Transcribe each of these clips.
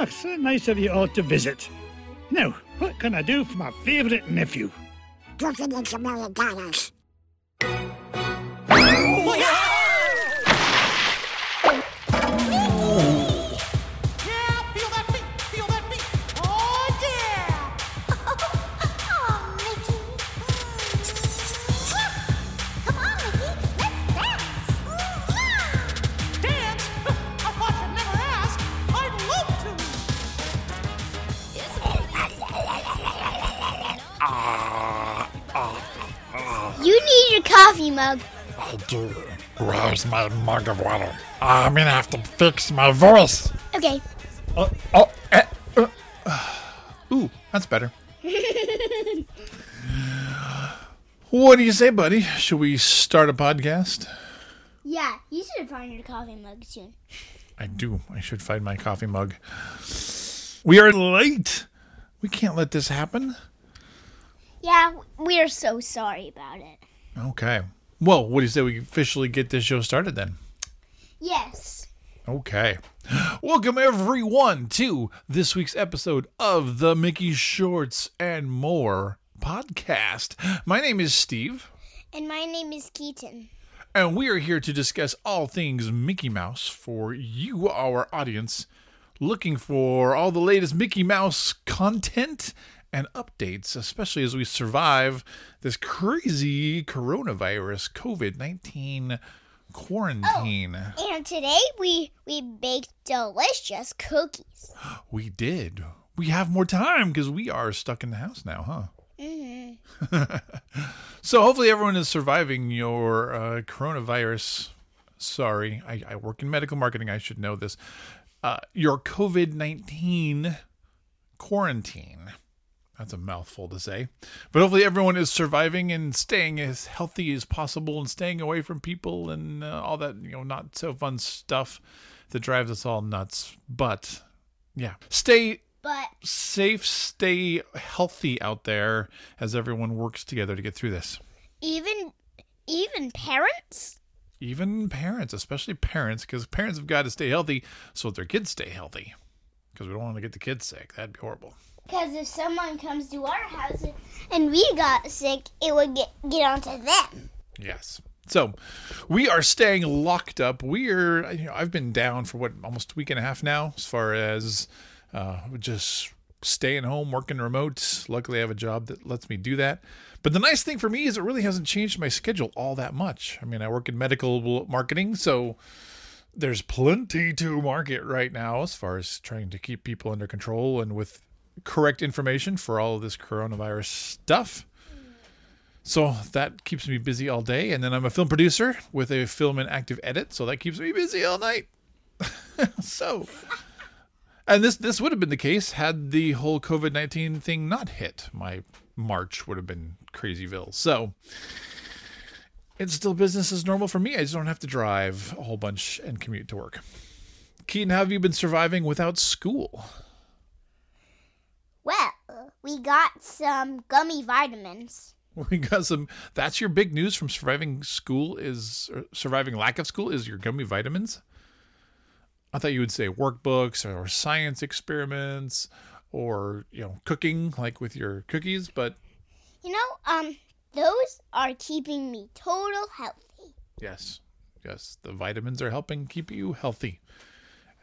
Ah, so nice of you all to visit. Now, what can I do for my favourite nephew? Orphanage a million dollars. Do. Where's my mug of water? I'm gonna have to fix my voice. Okay. Oh, oh, eh, uh, ooh, that's better. what do you say, buddy? Should we start a podcast? Yeah, you should find your coffee mug soon. I do. I should find my coffee mug. We are late. We can't let this happen. Yeah, we're so sorry about it. Okay. Well, what do you say we officially get this show started then? Yes. Okay. Welcome everyone to this week's episode of the Mickey Shorts and More podcast. My name is Steve, And my name is Keaton. and we are here to discuss all things Mickey Mouse for you, our audience, looking for all the latest Mickey Mouse content and updates, especially as we survive this crazy coronavirus COVID 19 quarantine. And today we we baked delicious cookies. We did. We have more time because we are stuck in the house now, huh? so hopefully everyone is surviving your uh, coronavirus. Sorry, I, I work in medical marketing. I should know this. Uh, your COVID nineteen quarantine. That's a mouthful to say, but hopefully everyone is surviving and staying as healthy as possible and staying away from people and uh, all that you know not so fun stuff that drives us all nuts. But yeah, stay But safe, stay healthy out there as everyone works together to get through this. even even parents? Even parents, especially parents, because parents have got to stay healthy so that their kids stay healthy. Because we don't want to get the kids sick. That'd be horrible. Because if someone comes to our house and we got sick, it would get get onto them. Yes. So we are staying locked up. We are, you know, I've been down for what, almost a week and a half now, as far as uh, just staying home, working remote. Luckily, I have a job that lets me do that. But the nice thing for me is it really hasn't changed my schedule all that much. I mean, I work in medical marketing, so there's plenty to market right now as far as trying to keep people under control and with correct information for all of this coronavirus stuff. So that keeps me busy all day. And then I'm a film producer with a film and active edit. So that keeps me busy all night. so, and this, this would have been the case had the whole COVID 19 thing not hit. My March would have been crazyville. So it's still business as normal for me. I just don't have to drive a whole bunch and commute to work. Keaton, how have you been surviving without school? We got some gummy vitamins. We got some. That's your big news from surviving school is or surviving lack of school is your gummy vitamins. I thought you would say workbooks or science experiments or you know cooking like with your cookies, but You know, um, those are keeping me total healthy. yes, yes, the vitamins are helping keep you healthy,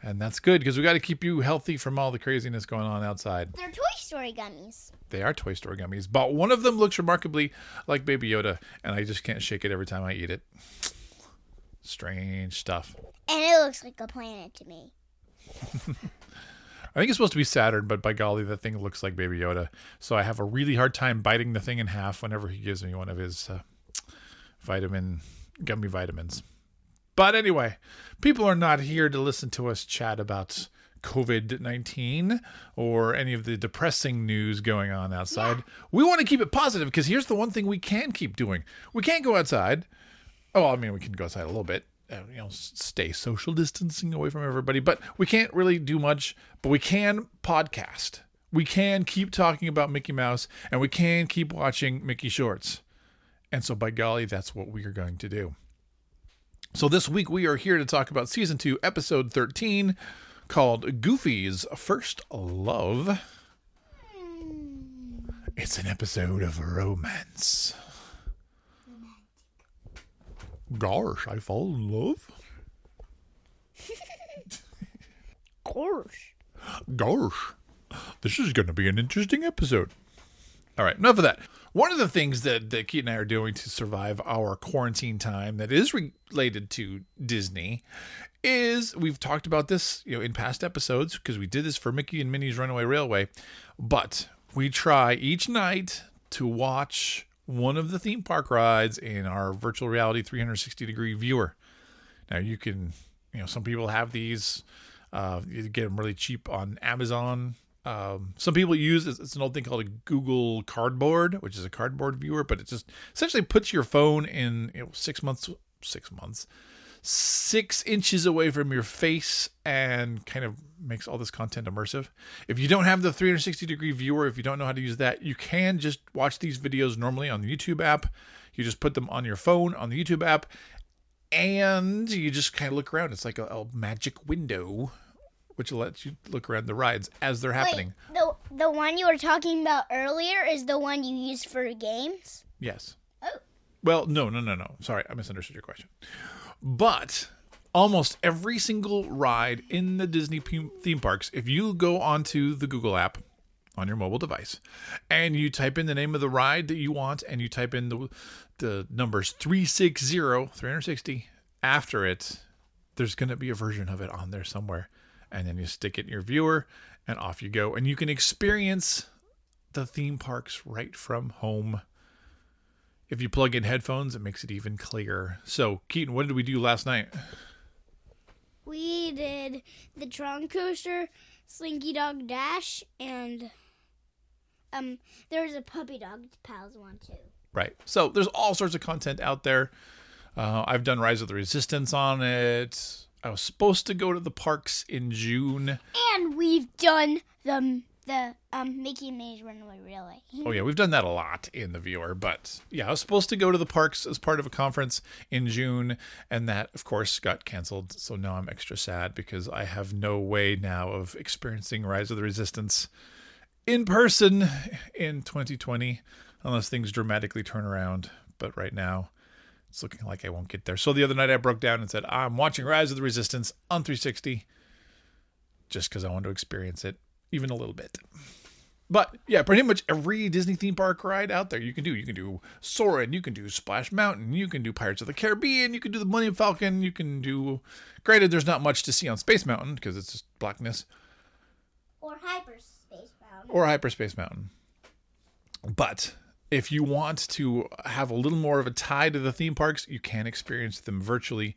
and that's good because we got to keep you healthy from all the craziness going on outside. They're Toy Story gummies. They are Toy Story gummies, but one of them looks remarkably like Baby Yoda, and I just can't shake it every time I eat it. Strange stuff. And it looks like a planet to me. I think it's supposed to be Saturn, but by golly, that thing looks like Baby Yoda. So I have a really hard time biting the thing in half whenever he gives me one of his uh, vitamin gummy vitamins. But anyway, people are not here to listen to us chat about COVID 19 or any of the depressing news going on outside. We want to keep it positive because here's the one thing we can keep doing we can't go outside. Oh, I mean, we can go outside a little bit, uh, you know, stay social distancing away from everybody, but we can't really do much. But we can podcast. We can keep talking about Mickey Mouse and we can keep watching Mickey Shorts. And so, by golly, that's what we are going to do. So, this week we are here to talk about season two, episode 13 called Goofy's First Love. It's an episode of romance. Gosh, I fall in love. Gosh. Gosh, this is going to be an interesting episode. All right, enough of that. One of the things that, that Keith and I are doing to survive our quarantine time that is related to Disney is we've talked about this, you know, in past episodes because we did this for Mickey and Minnie's Runaway Railway, but we try each night to watch one of the theme park rides in our virtual reality 360 degree viewer. Now you can, you know, some people have these. Uh, you get them really cheap on Amazon. Um, some people use it's, an old thing called a Google Cardboard, which is a cardboard viewer, but it just essentially puts your phone in you know, six months, six months, six inches away from your face and kind of makes all this content immersive. If you don't have the 360 degree viewer, if you don't know how to use that, you can just watch these videos normally on the YouTube app. You just put them on your phone on the YouTube app, and you just kind of look around. It's like a, a magic window, which lets you look around the rides as they're happening. Wait, the the one you were talking about earlier is the one you use for games. Yes. Oh. Well, no, no, no, no. Sorry, I misunderstood your question. But almost every single ride in the Disney theme parks, if you go onto the Google app on your mobile device and you type in the name of the ride that you want and you type in the the numbers 360 360 after it there's going to be a version of it on there somewhere and then you stick it in your viewer and off you go and you can experience the theme parks right from home if you plug in headphones, it makes it even clearer. So, Keaton, what did we do last night? We did the Tron coaster, Slinky Dog Dash, and um, there's a Puppy Dog Pals one too. Right. So, there's all sorts of content out there. Uh, I've done Rise of the Resistance on it. I was supposed to go to the parks in June. And we've done the the um Mickey Minnie's Runaway Railway. Oh yeah, we've done that a lot in the viewer, but yeah, I was supposed to go to the parks as part of a conference in June, and that of course got canceled. So now I'm extra sad because I have no way now of experiencing Rise of the Resistance in person in 2020 unless things dramatically turn around. But right now, it's looking like I won't get there. So the other night I broke down and said, I'm watching Rise of the Resistance on 360 just because I want to experience it even a little bit. But yeah, pretty much every Disney theme park ride out there you can do. You can do Soarin', you can do Splash Mountain, you can do Pirates of the Caribbean, you can do the Millennium Falcon, you can do. Granted, there's not much to see on Space Mountain because it's just blackness, Or Hyperspace Mountain. or Hyperspace Mountain. But if you want to have a little more of a tie to the theme parks, you can experience them virtually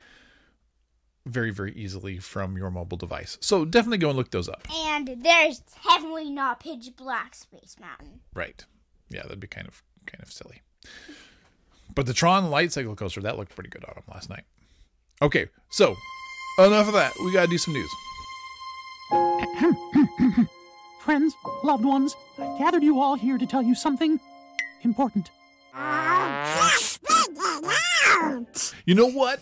very, very easily from your mobile device. So definitely go and look those up. And there's definitely not Pitch Black Space Mountain. Right. Yeah, that'd be kind of kind of silly. But the Tron Light Cycle Coaster, that looked pretty good on them last night. Okay, so enough of that. We gotta do some news. Friends, loved ones, I've gathered you all here to tell you something important. You know what?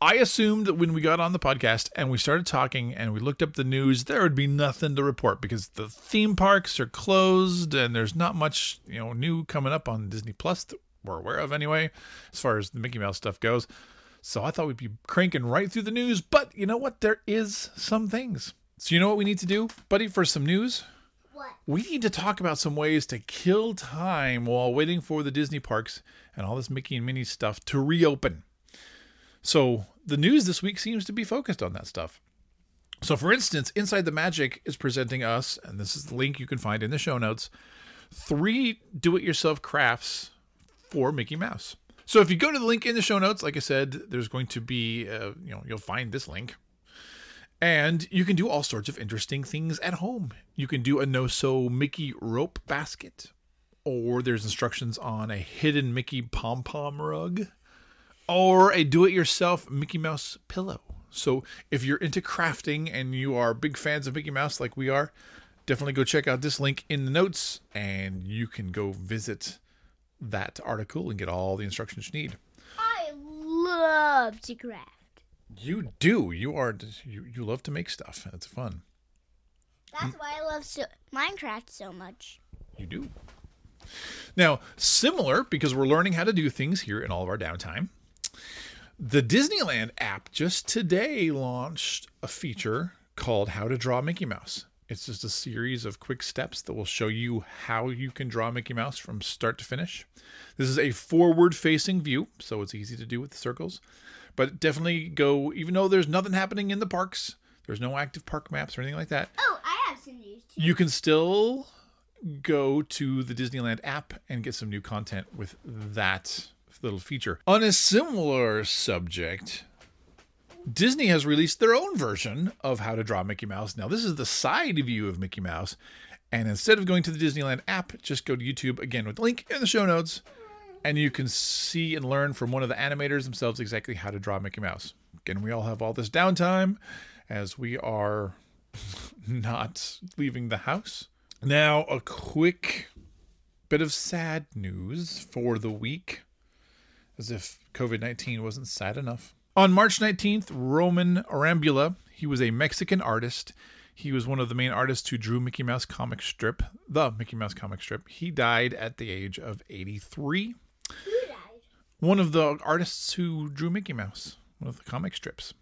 I assumed that when we got on the podcast and we started talking and we looked up the news, there would be nothing to report because the theme parks are closed and there's not much, you know, new coming up on Disney Plus that we're aware of anyway, as far as the Mickey Mouse stuff goes. So I thought we'd be cranking right through the news, but you know what? There is some things. So you know what we need to do, buddy, for some news? What? we need to talk about some ways to kill time while waiting for the Disney parks and all this Mickey and Minnie stuff to reopen. So the news this week seems to be focused on that stuff. So, for instance, Inside the Magic is presenting us, and this is the link you can find in the show notes, three do it yourself crafts for Mickey Mouse. So, if you go to the link in the show notes, like I said, there's going to be, uh, you know, you'll find this link. And you can do all sorts of interesting things at home. You can do a no so Mickey rope basket, or there's instructions on a hidden Mickey pom pom rug, or a do it yourself Mickey Mouse pillow. So if you're into crafting and you are big fans of Mickey Mouse like we are, definitely go check out this link in the notes and you can go visit that article and get all the instructions you need. I love to craft. You do. You are. You you love to make stuff. It's fun. That's why I love so- Minecraft so much. You do. Now, similar because we're learning how to do things here in all of our downtime. The Disneyland app just today launched a feature called How to Draw Mickey Mouse. It's just a series of quick steps that will show you how you can draw Mickey Mouse from start to finish. This is a forward facing view, so it's easy to do with the circles. But definitely go, even though there's nothing happening in the parks, there's no active park maps or anything like that, Oh, I have some news too. you can still go to the Disneyland app and get some new content with that little feature. On a similar subject, Disney has released their own version of how to draw Mickey Mouse. Now, this is the side view of Mickey Mouse. And instead of going to the Disneyland app, just go to YouTube again with the link in the show notes. And you can see and learn from one of the animators themselves exactly how to draw Mickey Mouse. Again, we all have all this downtime as we are not leaving the house. Now, a quick bit of sad news for the week, as if COVID 19 wasn't sad enough. On March 19th, Roman Arambula, he was a Mexican artist. He was one of the main artists who drew Mickey Mouse comic strip, the Mickey Mouse comic strip. He died at the age of 83. One of the artists who drew Mickey Mouse, one of the comic strips.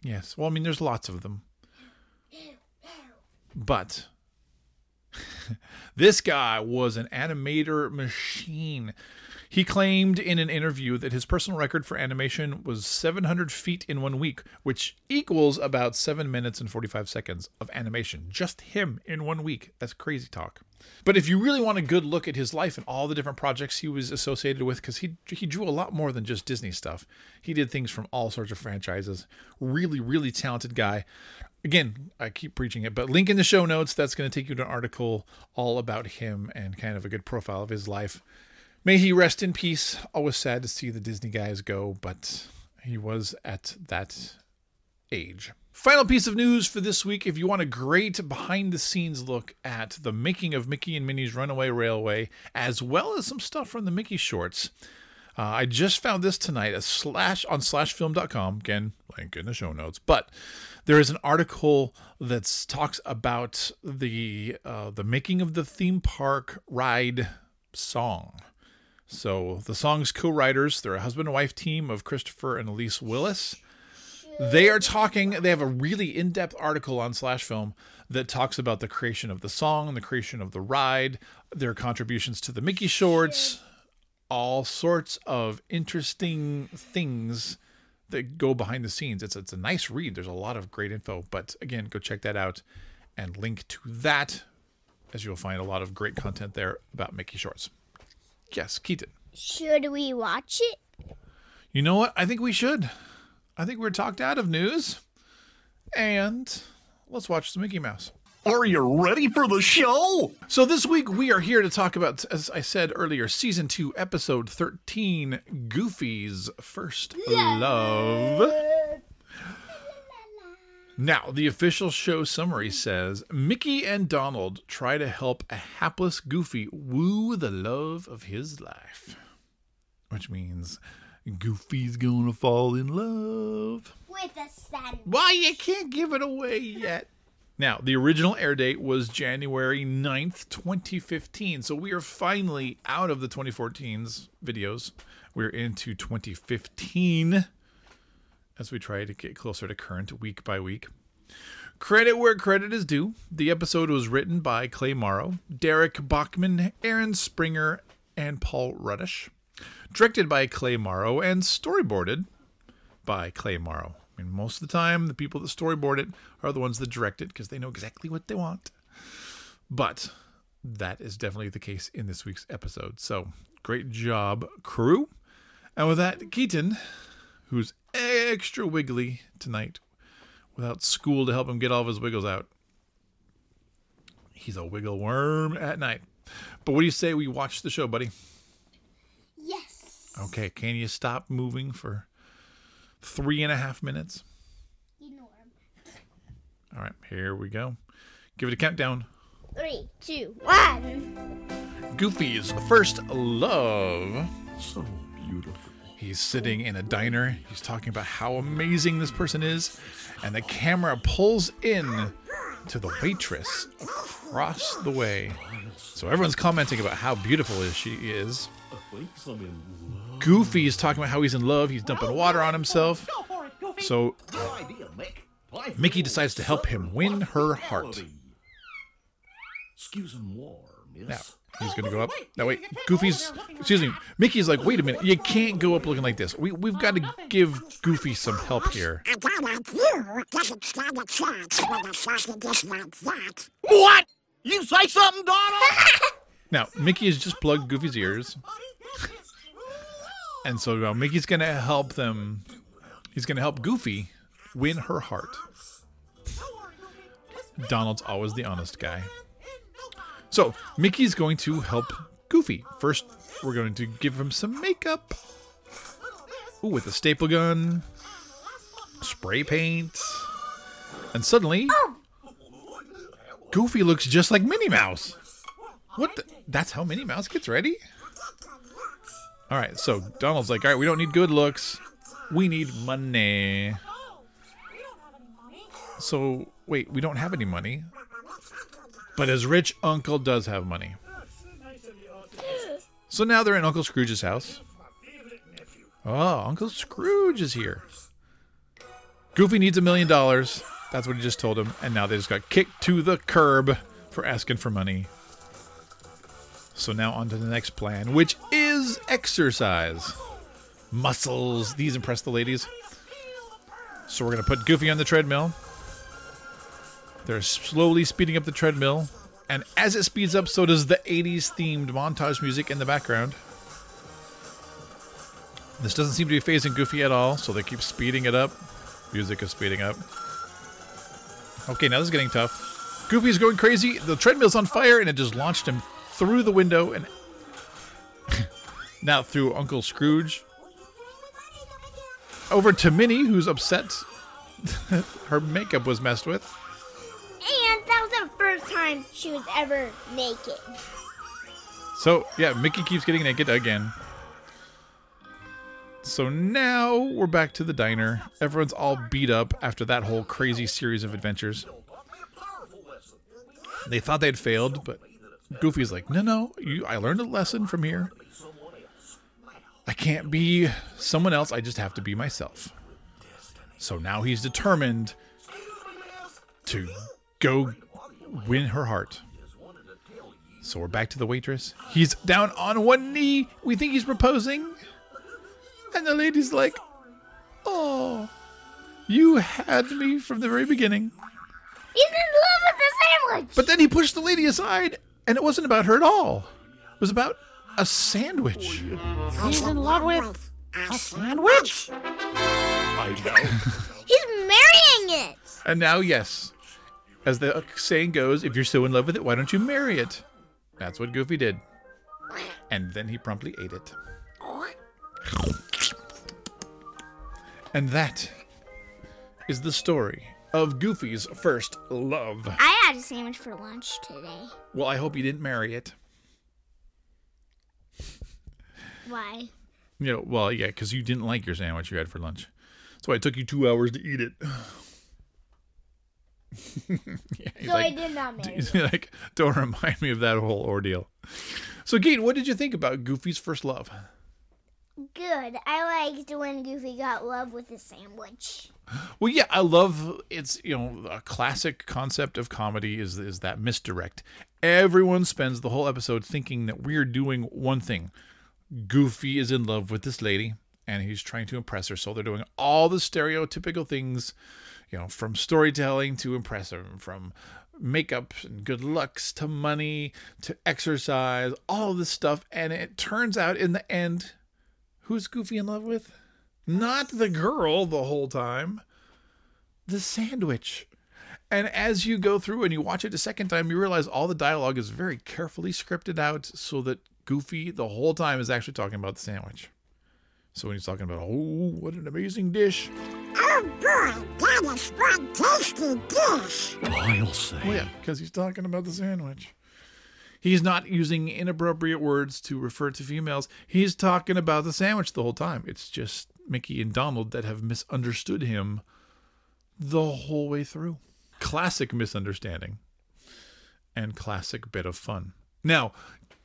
Yes. Well, I mean, there's lots of them. But this guy was an animator machine. He claimed in an interview that his personal record for animation was 700 feet in one week, which equals about 7 minutes and 45 seconds of animation. Just him in one week. That's crazy talk. But if you really want a good look at his life and all the different projects he was associated with, because he, he drew a lot more than just Disney stuff, he did things from all sorts of franchises. Really, really talented guy again, I keep preaching it, but link in the show notes. That's going to take you to an article all about him and kind of a good profile of his life. May he rest in peace. Always sad to see the Disney guys go, but he was at that age. Final piece of news for this week. If you want a great behind the scenes look at the making of Mickey and Minnie's Runaway Railway, as well as some stuff from the Mickey shorts, uh, I just found this tonight a slash on slashfilm.com. Again, link in the show notes. But there is an article that talks about the uh, the making of the theme park ride song. So the song's co-writers, they're a husband and wife team of Christopher and Elise Willis. They are talking. They have a really in-depth article on Slash Film that talks about the creation of the song, the creation of the ride, their contributions to the Mickey shorts, all sorts of interesting things that go behind the scenes. It's it's a nice read. There's a lot of great info. But again, go check that out and link to that as you'll find a lot of great content there about Mickey shorts. Yes, Keaton. Should we watch it? You know what? I think we should. I think we're talked out of news. And let's watch the Mickey Mouse. Are you ready for the show? So this week we are here to talk about, as I said earlier, season two, episode thirteen, Goofy's first love. Now, the official show summary says Mickey and Donald try to help a hapless Goofy woo the love of his life. Which means Goofy's gonna fall in love. With a sun. Why you can't give it away yet? Now, the original air date was January 9th, 2015. So we are finally out of the 2014's videos. We're into 2015 as we try to get closer to current week by week. Credit where credit is due. The episode was written by Clay Morrow, Darrick Bachman, Aaron Springer, and Paul Rudish. Directed by Clay Morrow and storyboarded by Clay Morrow. I mean, most of the time, the people that storyboard it are the ones that direct it because they know exactly what they want. But that is definitely the case in this week's episode. So great job, crew. And with that, Keaton, who's extra wiggly tonight without school to help him get all of his wiggles out. He's a wiggle worm at night. But what do you say we watch the show, buddy? Yes. Okay, can you stop moving for three and a half minutes? Ignore All right, here we go. Give it a countdown. Three, two, one. Goofy's first love. So beautiful. He's sitting in a diner. He's talking about how amazing this person is. And the camera pulls in to the waitress across the way. So everyone's commenting about how beautiful is she is. Goofy is talking about how he's in love. He's dumping water on himself. Go for it, Goofy. So Good idea, Mick. I Mickey decides to help him win her heart. Excuse more, miss. Now, he's going to go up. No, wait. Goofy's, excuse me. Mickey's like, wait a minute. You can't go up looking like this. We, we've got to give Goofy some help here. A guy like you doesn't stand a chance with a sausage like that. What? You say something, Donald? Now, Mickey has just plugged Goofy's ears. And so now Mickey's going to help them. He's going to help Goofy win her heart. Donald's always the honest guy. So, Mickey's going to help Goofy. First, we're going to give him some makeup. Ooh, with a staple gun, spray paint. And suddenly, Goofy looks just like Minnie Mouse. What the? That's how Minnie Mouse gets ready? All right, so Donald's like, all right, we don't need good looks. We need money. So, wait, we don't have any money. But his rich uncle does have money. So now they're in Uncle Scrooge's house. Oh, Uncle Scrooge is here. Goofy needs a million dollars. That's what he just told him. And now they just got kicked to the curb for asking for money. So now on to the next plan, which is exercise. Muscles. These impress the ladies. So we're going to put Goofy on the treadmill. They're slowly speeding up the treadmill. And as it speeds up, so does the 80s themed montage music in the background. This doesn't seem to be phasing Goofy at all, so they keep speeding it up. Music is speeding up. Okay, now this is getting tough. Goofy's going crazy. The treadmill's on fire, and it just launched him through the window and now through Uncle Scrooge. Over to Minnie, who's upset her makeup was messed with. Time she was ever naked. So, yeah, Mickey keeps getting naked again. So now we're back to the diner. Everyone's all beat up after that whole crazy series of adventures. They thought they'd failed, but Goofy's like, "No, no, you I learned a lesson from here. I can't be someone else. I just have to be myself." So now he's determined to go win her heart. So we're back to the waitress. He's down on one knee. We think he's proposing. And the lady's like, Oh, you had me from the very beginning. He's in love with the sandwich. But then he pushed the lady aside, and it wasn't about her at all. It was about a sandwich. He's in love with a sandwich? I know. He's marrying it. And now, yes, as the saying goes, if you're so in love with it, why don't you marry it? That's what Goofy did. And then he promptly ate it. And that is the story of Goofy's first love. I had a sandwich for lunch today. Well, I hope you didn't marry it. Why? You know, well, yeah, because you didn't like your sandwich you had for lunch. That's why it took you two hours to eat it. yeah, So like, I did not marry. he's like, don't remind me of that whole ordeal. So, Kate, what did you think about Goofy's first love? Good. I liked when Goofy got love with a sandwich. Well, yeah, I love it's you know a classic concept of comedy is is that misdirect. Everyone spends the whole episode thinking that we're doing one thing. Goofy is in love with this lady and he's trying to impress her, so they're doing all the stereotypical things, you know, from storytelling to impress her, from makeup and good looks to money to exercise, all this stuff, and it turns out in the end, who's Goofy in love with? Not the girl the whole time the sandwich. And as you go through and you watch it a second time, you realize all the dialogue is very carefully scripted out so that Goofy the whole time is actually talking about the sandwich. So when he's talking about, oh, what an amazing dish. Oh boy, that is one tasty dish. I'll say. Well, yeah, because he's talking about the sandwich. He's not using inappropriate words to refer to females. He's talking about the sandwich the whole time. It's just Mickey and Donald that have misunderstood him the whole way through. Classic misunderstanding and classic bit of fun. Now,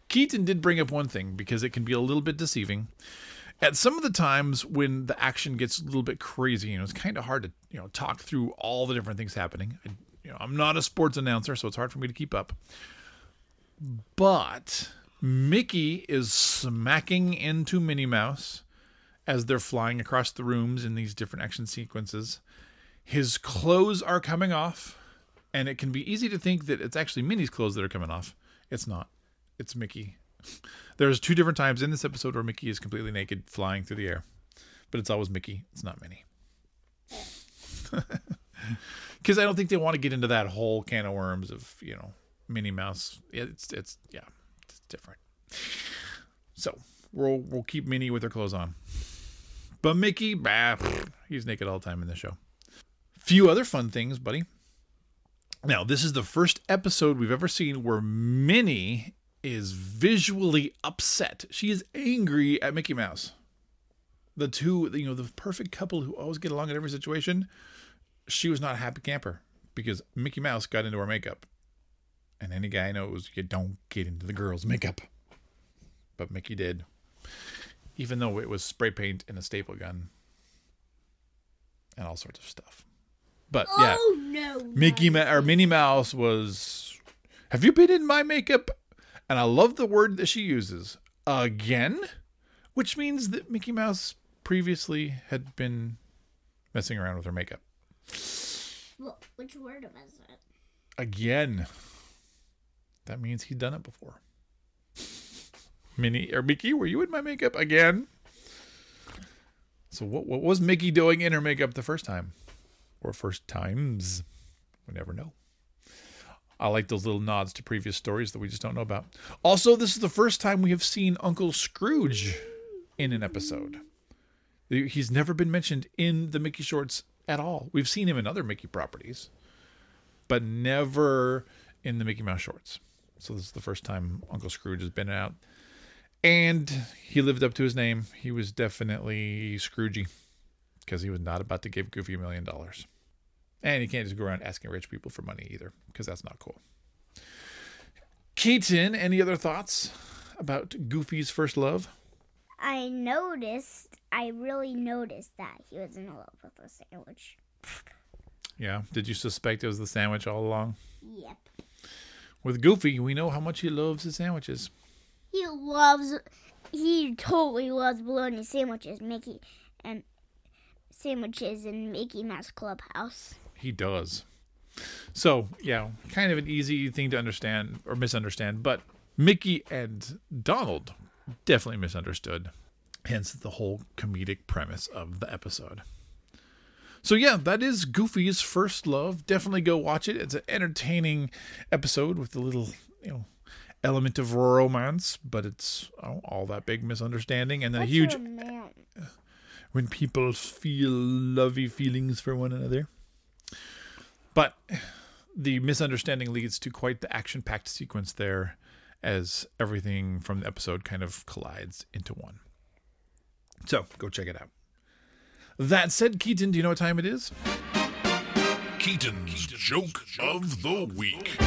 Keaton did bring up one thing because it can be a little bit deceiving. At some of the times when the action gets a little bit crazy, you know, it's kind of hard to, you know, talk through all the different things happening. I, you know, I'm not a sports announcer, so it's hard for me to keep up. But Mickey is smacking into Minnie Mouse as they're flying across the rooms in these different action sequences. His clothes are coming off, and it can be easy to think that it's actually Minnie's clothes that are coming off. It's not. It's Mickey. There's two different times in this episode where Mickey is completely naked flying through the air. But it's always Mickey. It's not Minnie. Because I don't think they want to get into that whole can of worms of, you know, Minnie Mouse. It's it's yeah, it's different. So we'll we'll keep Minnie with her clothes on. But Mickey, bah, he's naked all the time in the show. Few other fun things, buddy. Now, this is the first episode we've ever seen where Minnie is visually upset. She is angry at Mickey Mouse. The two, you know, the perfect couple who always get along in every situation. She was not a happy camper because Mickey Mouse got into her makeup. And any guy knows you don't get into the girl's makeup. But Mickey did. Even though it was spray paint and a staple gun and all sorts of stuff. But yeah. Oh no. Mickey Ma- or Minnie Mouse was. Have you been in my makeup? And I love the word that she uses again, which means that Mickey Mouse previously had been messing around with her makeup Well, which word was it? again. That means he'd done it before. Minnie or Mickey, were you in my makeup again? So what what was Mickey doing in her makeup the first time? Or first times? We never know. I like those little nods to previous stories that we just don't know about. Also, this is the first time we have seen Uncle Scrooge in an episode. He's never been mentioned in the Mickey shorts at all. We've seen him in other Mickey properties, but never in the Mickey Mouse shorts. So this is the first time Uncle Scrooge has been out. And he lived up to his name. He was definitely Scroogey because he was not about to give Goofy a million dollars. And you can't just go around asking rich people for money either because that's not cool. Keaton, any other thoughts about Goofy's first love? I noticed. I really noticed that he was in love with the sandwich. Yeah. Did you suspect it was the sandwich all along? Yep. With Goofy, we know how much he loves his sandwiches. He loves. He totally loves bologna sandwiches, Mickey, and sandwiches in Mickey Mouse Clubhouse. He does. So, yeah, kind of an easy thing to understand or misunderstand, but Mickey and Donald definitely misunderstood. Hence the whole comedic premise of the episode. So yeah, that is Goofy's first love. Definitely go watch it. It's an entertaining episode with a little, you know, element of romance, but it's oh, all that big misunderstanding and a huge when people feel lovey feelings for one another. But the misunderstanding leads to quite the action packed sequence there as everything from the episode kind of collides into one. So go check it out. That said, Keaton, do you know what time it is? Keaton's Joke of the Week.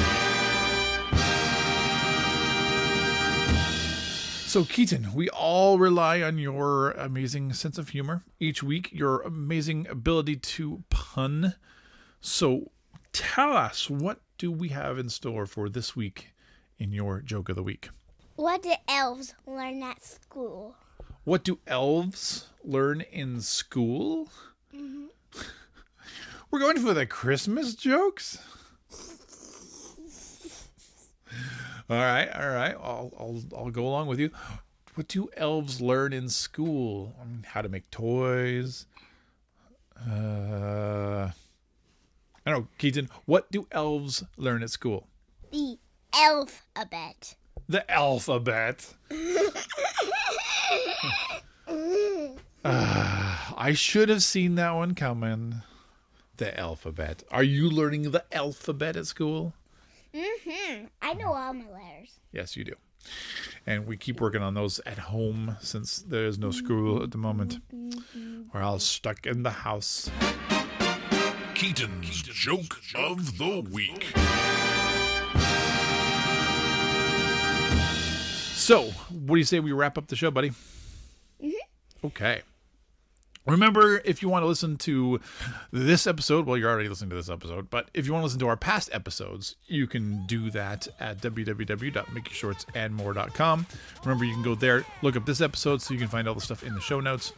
So, Keaton, we all rely on your amazing sense of humor each week, your amazing ability to pun. So, tell us what do we have in store for this week in your joke of the week? What do elves learn at school? What do elves learn in school? We're going for the Christmas jokes. all right, all right. I'll I'll I'll go along with you. What do elves learn in school? How to make toys. Uh, I don't know, Keaton. What do elves learn at school? The alphabet. The alphabet. Ah, I should have seen that one coming. The alphabet. Are you learning the alphabet at school? Mm-hmm. I know all my letters. Yes, you do. And we keep working on those at home since there is no school at the moment. We're all stuck in the house. Keaton's joke of the week. So, what do you say we wrap up the show, buddy? Mm-hmm. Okay. Remember, if you want to listen to this episode, well, you're already listening to this episode, but if you want to listen to our past episodes, you can do that at www.mickeyshortsandmore.com. Remember, you can go there, look up this episode so you can find all the stuff in the show notes.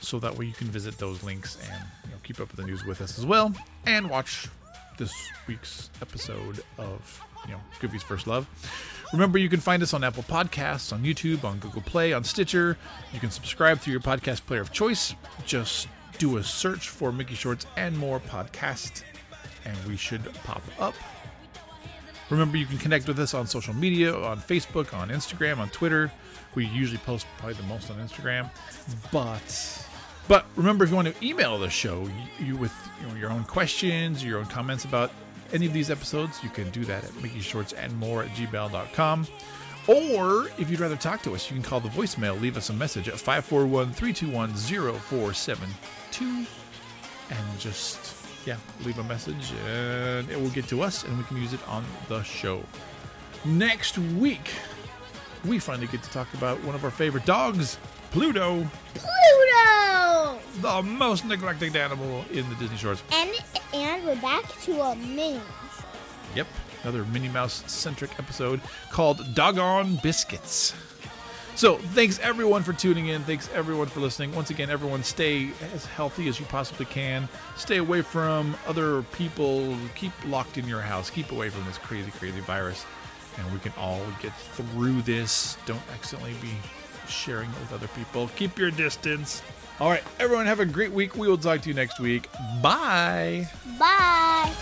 So that way you can visit those links and you know, keep up with the news with us as well and watch this week's episode of you know Goofy's First Love. Remember, you can find us on Apple Podcasts, on YouTube, on Google Play, on Stitcher. You can subscribe through your podcast player of choice. Just do a search for Mickey Shorts and More podcast, and we should pop up. Remember, you can connect with us on social media, on Facebook, on Instagram, on Twitter. We usually post probably the most on Instagram, but but remember, if you want to email the show, you, with you know, your own questions, your own comments about any of these episodes, you can do that at Mickey and more at gmail.com. Or if you'd rather talk to us, you can call the voicemail, leave us a message at 541 321 0472 and just, yeah, leave a message and it will get to us and we can use it on the show. Next week, we finally get to talk about one of our favorite dogs, Pluto, Pluto! The most neglected animal in the Disney shorts. And and we're back to a mini. Yep, another Minnie Mouse centric episode called Doggone Biscuits. So, thanks everyone for tuning in. Thanks everyone for listening. Once again, everyone stay as healthy as you possibly can. Stay away from other people. Keep locked in your house. Keep away from this crazy, crazy virus. And we can all get through this. Don't accidentally be sharing it with other people. Keep your distance. All right, everyone, have a great week. We will talk to you next week. Bye. Bye.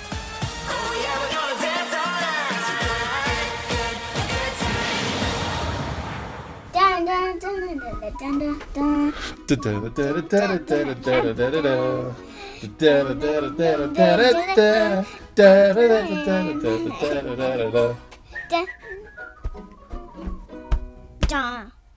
Dun. Dun. Dun.